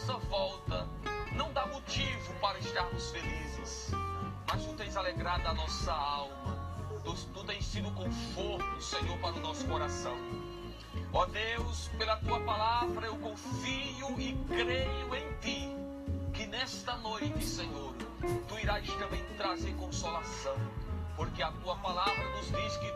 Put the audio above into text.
nossa volta não dá motivo para estarmos felizes, mas tu tens alegrado a nossa alma, tu, tu tens sido conforto, Senhor, para o nosso coração. Ó Deus, pela tua palavra eu confio e creio em ti, que nesta noite, Senhor, tu irás também trazer consolação, porque a tua palavra nos diz que